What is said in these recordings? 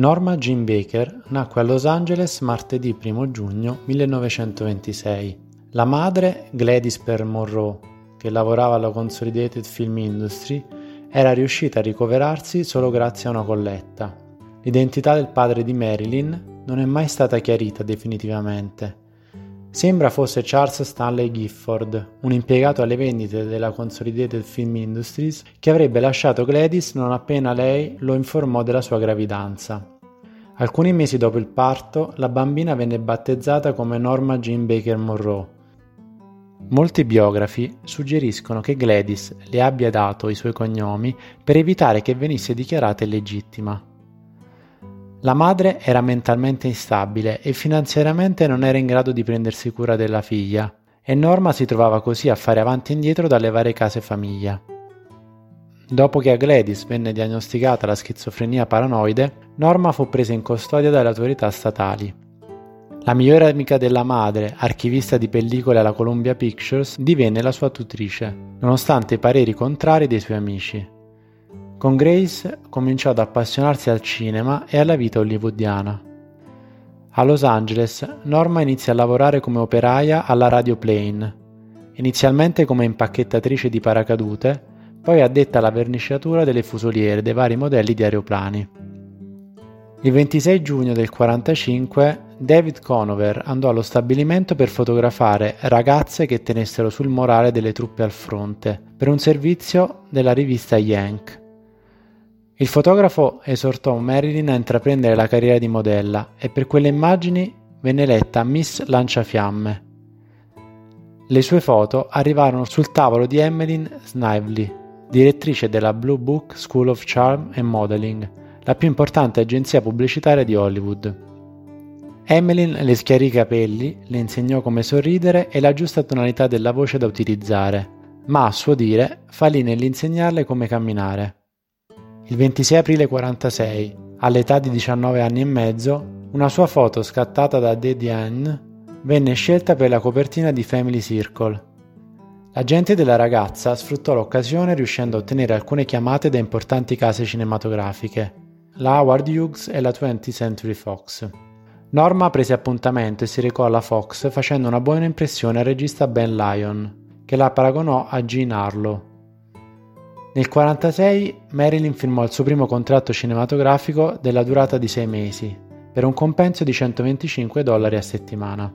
Norma Jean Baker nacque a Los Angeles martedì 1 giugno 1926. La madre, Gladys Per Monroe, che lavorava alla Consolidated Film Industry, era riuscita a ricoverarsi solo grazie a una colletta. L'identità del padre di Marilyn non è mai stata chiarita definitivamente. Sembra fosse Charles Stanley Gifford, un impiegato alle vendite della Consolidated Film Industries, che avrebbe lasciato Gladys non appena lei lo informò della sua gravidanza. Alcuni mesi dopo il parto, la bambina venne battezzata come Norma Jean Baker Monroe. Molti biografi suggeriscono che Gladys le abbia dato i suoi cognomi per evitare che venisse dichiarata illegittima. La madre era mentalmente instabile e finanziariamente non era in grado di prendersi cura della figlia, e Norma si trovava così a fare avanti e indietro dalle varie case famiglia. Dopo che a Gladys venne diagnosticata la schizofrenia paranoide, Norma fu presa in custodia dalle autorità statali. La migliore amica della madre, archivista di pellicole alla Columbia Pictures, divenne la sua tutrice, nonostante i pareri contrari dei suoi amici. Con Grace cominciò ad appassionarsi al cinema e alla vita hollywoodiana. A Los Angeles, Norma inizia a lavorare come operaia alla Radio Plane, inizialmente come impacchettatrice di paracadute, poi addetta alla verniciatura delle fusoliere dei vari modelli di aeroplani. Il 26 giugno del 1945 David Conover andò allo stabilimento per fotografare ragazze che tenessero sul morale delle truppe al fronte per un servizio della rivista Yank. Il fotografo esortò Marilyn a intraprendere la carriera di modella e per quelle immagini venne eletta Miss Lanciafiamme. Le sue foto arrivarono sul tavolo di Emmeline Snively, direttrice della Blue Book School of Charm and Modeling, la più importante agenzia pubblicitaria di Hollywood. Emmeline le schiarì i capelli, le insegnò come sorridere e la giusta tonalità della voce da utilizzare, ma a suo dire fallì nell'insegnarle come camminare. Il 26 aprile 1946, all'età di 19 anni e mezzo, una sua foto scattata da De Diane venne scelta per la copertina di Family Circle. L'agente della ragazza sfruttò l'occasione riuscendo a ottenere alcune chiamate da importanti case cinematografiche, la Howard Hughes e la 20th Century Fox. Norma prese appuntamento e si recò alla Fox facendo una buona impressione al regista Ben Lyon, che la paragonò a Jean Harlow. Nel 1946 Marilyn firmò il suo primo contratto cinematografico della durata di sei mesi, per un compenso di 125 dollari a settimana.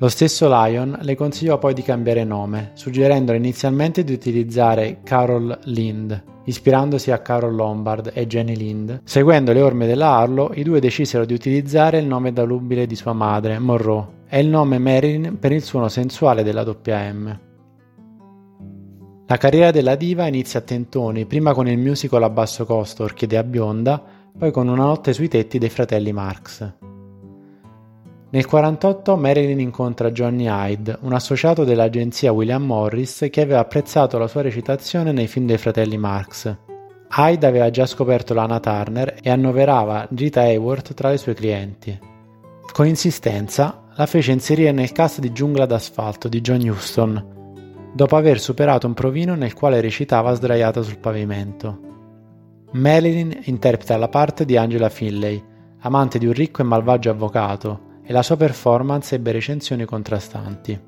Lo stesso Lyon le consigliò poi di cambiare nome, suggerendole inizialmente di utilizzare Carol Lind, ispirandosi a Carol Lombard e Jenny Lind. Seguendo le orme della Harlow, i due decisero di utilizzare il nome volubile di sua madre, Monroe, e il nome Marilyn per il suono sensuale della WM. La carriera della diva inizia a tentoni, prima con il musical a basso costo Orchidea bionda, poi con Una notte sui tetti dei fratelli Marx. Nel 1948 Marilyn incontra Johnny Hyde, un associato dell'agenzia William Morris che aveva apprezzato la sua recitazione nei film dei fratelli Marx. Hyde aveva già scoperto Lana Turner e annoverava Rita Hayworth tra le sue clienti. Con insistenza la fece inserire nel cast di Giungla d'asfalto di John Huston, dopo aver superato un provino nel quale recitava sdraiata sul pavimento. Marilyn interpreta la parte di Angela Finlay, amante di un ricco e malvagio avvocato, e la sua performance ebbe recensioni contrastanti.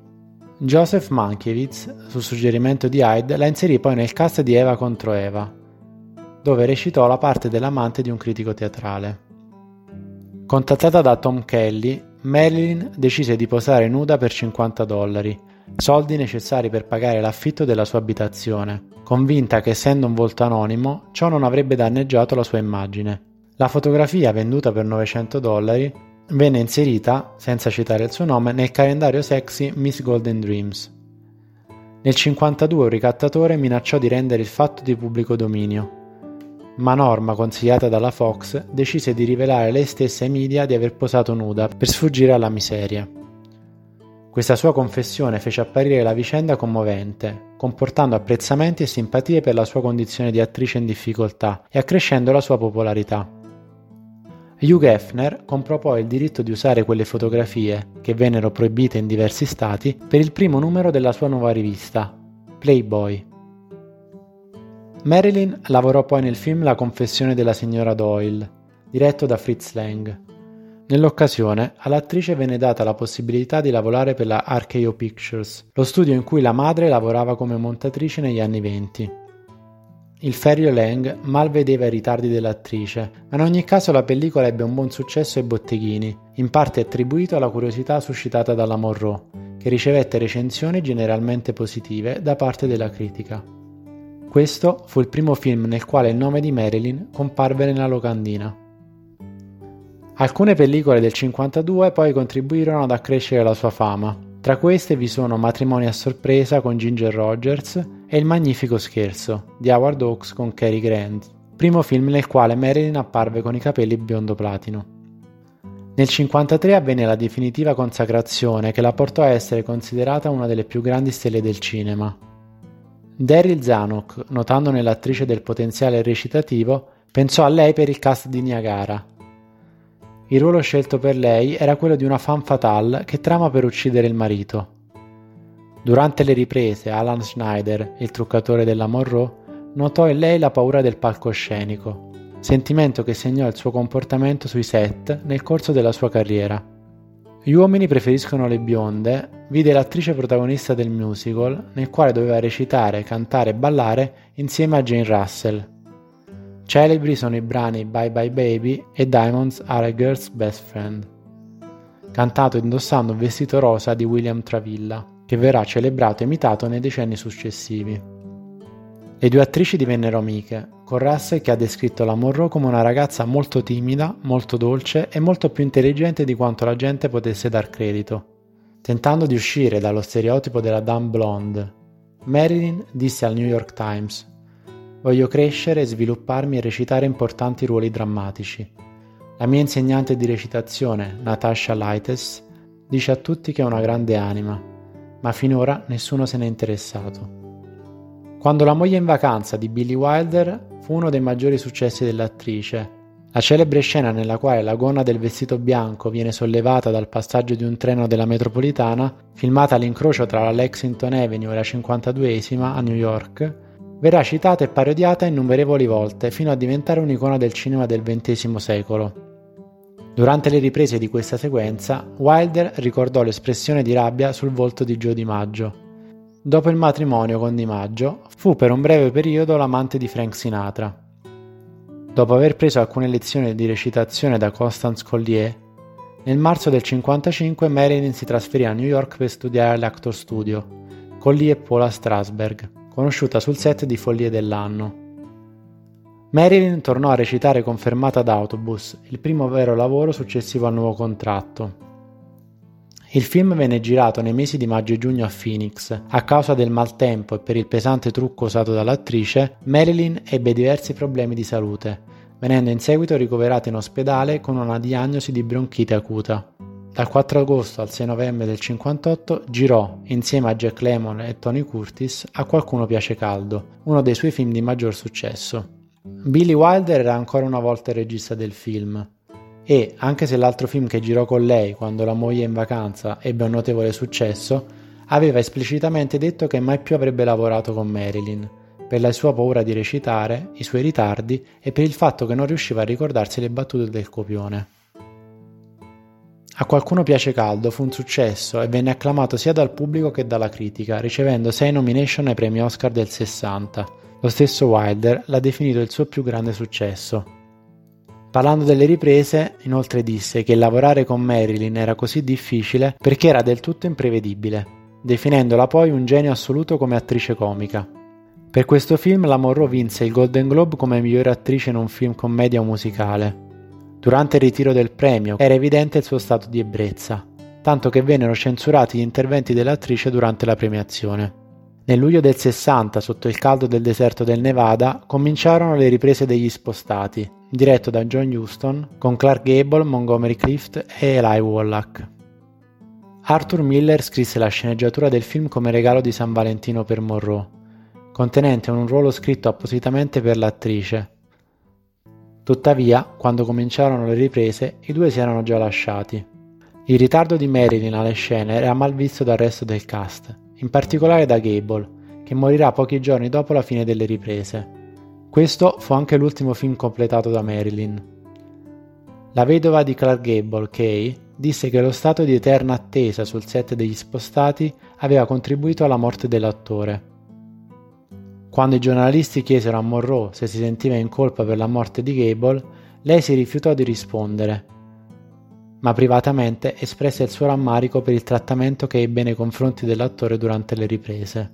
Joseph Mankiewicz, su suggerimento di Hyde, la inserì poi nel cast di Eva contro Eva, dove recitò la parte dell'amante di un critico teatrale. Contattata da Tom Kelly, Marilyn decise di posare nuda per 50 dollari, soldi necessari per pagare l'affitto della sua abitazione, convinta che essendo un volto anonimo ciò non avrebbe danneggiato la sua immagine. La fotografia, venduta per 900 dollari, venne inserita, senza citare il suo nome, nel calendario sexy Miss Golden Dreams. Nel 1952 un ricattatore minacciò di rendere il fatto di pubblico dominio, ma Norma, consigliata dalla Fox, decise di rivelare lei stessa ai media di aver posato nuda per sfuggire alla miseria. Questa sua confessione fece apparire la vicenda commovente, comportando apprezzamenti e simpatie per la sua condizione di attrice in difficoltà e accrescendo la sua popolarità. Hugh Hefner comprò poi il diritto di usare quelle fotografie, che vennero proibite in diversi stati, per il primo numero della sua nuova rivista, Playboy. Marilyn lavorò poi nel film La confessione della signora Doyle, diretto da Fritz Lang. Nell'occasione, all'attrice venne data la possibilità di lavorare per la RKO Pictures, lo studio in cui la madre lavorava come montatrice negli anni venti. Il Ferio Lang mal vedeva i ritardi dell'attrice, ma in ogni caso la pellicola ebbe un buon successo ai botteghini, in parte attribuito alla curiosità suscitata dalla Monroe, che ricevette recensioni generalmente positive da parte della critica. Questo fu il primo film nel quale il nome di Marilyn comparve nella locandina. Alcune pellicole del 52 poi contribuirono ad accrescere la sua fama. Tra queste vi sono Matrimoni a sorpresa con Ginger Rogers e Il magnifico scherzo di Howard Hawks con Cary Grant, primo film nel quale Marilyn apparve con i capelli biondo platino. Nel 1953 avvenne la definitiva consacrazione che la portò a essere considerata una delle più grandi stelle del cinema. Daryl Zanuck, notando nell'attrice del potenziale recitativo, pensò a lei per il cast di Niagara il ruolo scelto per lei era quello di una femme fatale che trama per uccidere il marito. Durante le riprese, Alan Schneider, il truccatore della Monroe, notò in lei la paura del palcoscenico, sentimento che segnò il suo comportamento sui set nel corso della sua carriera. Gli uomini preferiscono le bionde vide l'attrice protagonista del musical, nel quale doveva recitare, cantare e ballare insieme a Jane Russell, Celebri sono i brani Bye Bye Baby e Diamonds Are a Girl's Best Friend, cantato indossando un vestito rosa di William Travilla, che verrà celebrato e imitato nei decenni successivi. Le due attrici divennero amiche, con Russell che ha descritto la Monroe come una ragazza molto timida, molto dolce e molto più intelligente di quanto la gente potesse dar credito. Tentando di uscire dallo stereotipo della dame blonde, Marilyn disse al New York Times Voglio crescere, svilupparmi e recitare importanti ruoli drammatici. La mia insegnante di recitazione, Natasha Lightes, dice a tutti che è una grande anima, ma finora nessuno se n'è interessato. Quando La moglie in vacanza di Billy Wilder fu uno dei maggiori successi dell'attrice. La celebre scena nella quale la gonna del vestito bianco viene sollevata dal passaggio di un treno della metropolitana, filmata all'incrocio tra la Lexington Avenue e la 52esima a New York, verrà citata e parodiata innumerevoli volte fino a diventare un'icona del cinema del XX secolo. Durante le riprese di questa sequenza, Wilder ricordò l'espressione di rabbia sul volto di Joe DiMaggio. Dopo il matrimonio con DiMaggio, fu per un breve periodo l'amante di Frank Sinatra. Dopo aver preso alcune lezioni di recitazione da Constance Collier, nel marzo del 1955 Marilyn si trasferì a New York per studiare all'Actor Studio, Collier e Paula Strasberg conosciuta sul set di Follie dell'anno. Marilyn tornò a recitare con Fermata d'autobus, il primo vero lavoro successivo al nuovo contratto. Il film venne girato nei mesi di maggio e giugno a Phoenix. A causa del maltempo e per il pesante trucco usato dall'attrice, Marilyn ebbe diversi problemi di salute, venendo in seguito ricoverata in ospedale con una diagnosi di bronchite acuta. Dal 4 agosto al 6 novembre del 58 girò, insieme a Jack Lemmon e Tony Curtis, A Qualcuno piace caldo, uno dei suoi film di maggior successo. Billy Wilder era ancora una volta il regista del film e, anche se l'altro film che girò con lei quando la moglie in vacanza ebbe un notevole successo, aveva esplicitamente detto che mai più avrebbe lavorato con Marilyn, per la sua paura di recitare, i suoi ritardi e per il fatto che non riusciva a ricordarsi le battute del copione. A qualcuno piace caldo fu un successo e venne acclamato sia dal pubblico che dalla critica, ricevendo sei nomination ai premi Oscar del 60. Lo stesso Wilder l'ha definito il suo più grande successo. Parlando delle riprese, inoltre disse che lavorare con Marilyn era così difficile perché era del tutto imprevedibile, definendola poi un genio assoluto come attrice comica. Per questo film la Monroe vinse il Golden Globe come migliore attrice in un film commedia o musicale. Durante il ritiro del premio era evidente il suo stato di ebbrezza, tanto che vennero censurati gli interventi dell'attrice durante la premiazione. Nel luglio del 60, sotto il caldo del deserto del Nevada, cominciarono le riprese degli spostati, diretto da John Huston, con Clark Gable, Montgomery Clift e Eli Wallach. Arthur Miller scrisse la sceneggiatura del film come regalo di San Valentino per Monroe, contenente un ruolo scritto appositamente per l'attrice, Tuttavia, quando cominciarono le riprese, i due si erano già lasciati. Il ritardo di Marilyn alle scene era mal visto dal resto del cast, in particolare da Gable, che morirà pochi giorni dopo la fine delle riprese. Questo fu anche l'ultimo film completato da Marilyn. La vedova di Clark Gable, Kay, disse che lo stato di eterna attesa sul set degli spostati aveva contribuito alla morte dell'attore. Quando i giornalisti chiesero a Monroe se si sentiva in colpa per la morte di Gable, lei si rifiutò di rispondere, ma privatamente espresse il suo rammarico per il trattamento che ebbe nei confronti dell'attore durante le riprese.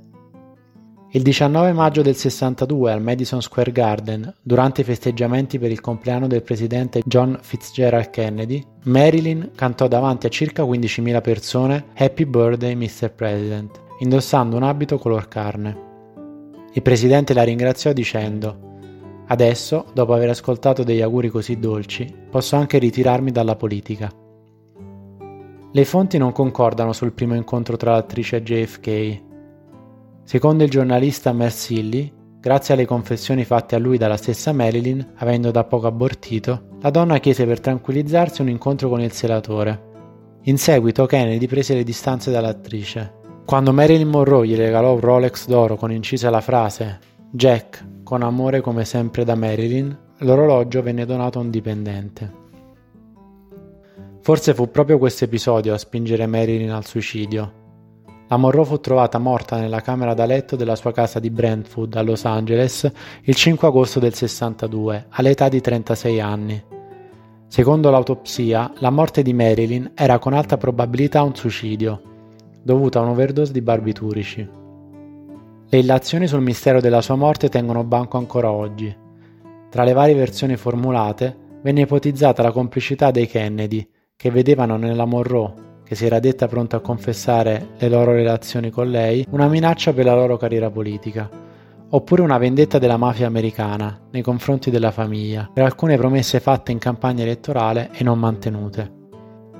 Il 19 maggio del 62 al Madison Square Garden, durante i festeggiamenti per il compleanno del presidente John Fitzgerald Kennedy, Marilyn cantò davanti a circa 15.000 persone Happy Birthday Mr. President, indossando un abito color carne. Il presidente la ringraziò dicendo Adesso, dopo aver ascoltato degli auguri così dolci, posso anche ritirarmi dalla politica. Le fonti non concordano sul primo incontro tra l'attrice e JFK, Secondo il giornalista Mersilli, grazie alle confessioni fatte a lui dalla stessa Marilyn, avendo da poco abortito, la donna chiese per tranquillizzarsi un incontro con il senatore. In seguito Kennedy prese le distanze dall'attrice. Quando Marilyn Monroe gli regalò un Rolex d'oro con incisa la frase Jack, con amore come sempre da Marilyn, l'orologio venne donato a un dipendente. Forse fu proprio questo episodio a spingere Marilyn al suicidio, la Monroe fu trovata morta nella camera da letto della sua casa di Brentwood a Los Angeles il 5 agosto del 62, all'età di 36 anni. Secondo l'autopsia, la morte di Marilyn era con alta probabilità un suicidio, dovuto a un'overdose di barbiturici. Le illazioni sul mistero della sua morte tengono banco ancora oggi. Tra le varie versioni formulate, venne ipotizzata la complicità dei Kennedy, che vedevano nella Monroe che si era detta pronta a confessare le loro relazioni con lei, una minaccia per la loro carriera politica, oppure una vendetta della mafia americana nei confronti della famiglia per alcune promesse fatte in campagna elettorale e non mantenute.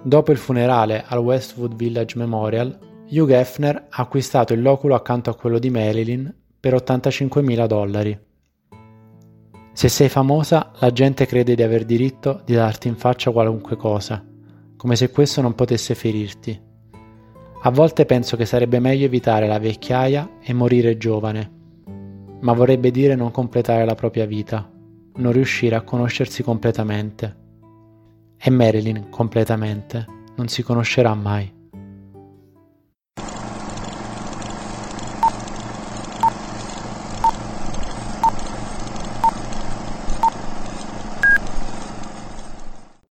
Dopo il funerale al Westwood Village Memorial, Hugh Hefner ha acquistato il loculo accanto a quello di Marilyn per 85.000 dollari. Se sei famosa, la gente crede di aver diritto di darti in faccia qualunque cosa come se questo non potesse ferirti. A volte penso che sarebbe meglio evitare la vecchiaia e morire giovane, ma vorrebbe dire non completare la propria vita, non riuscire a conoscersi completamente. E Marilyn completamente non si conoscerà mai.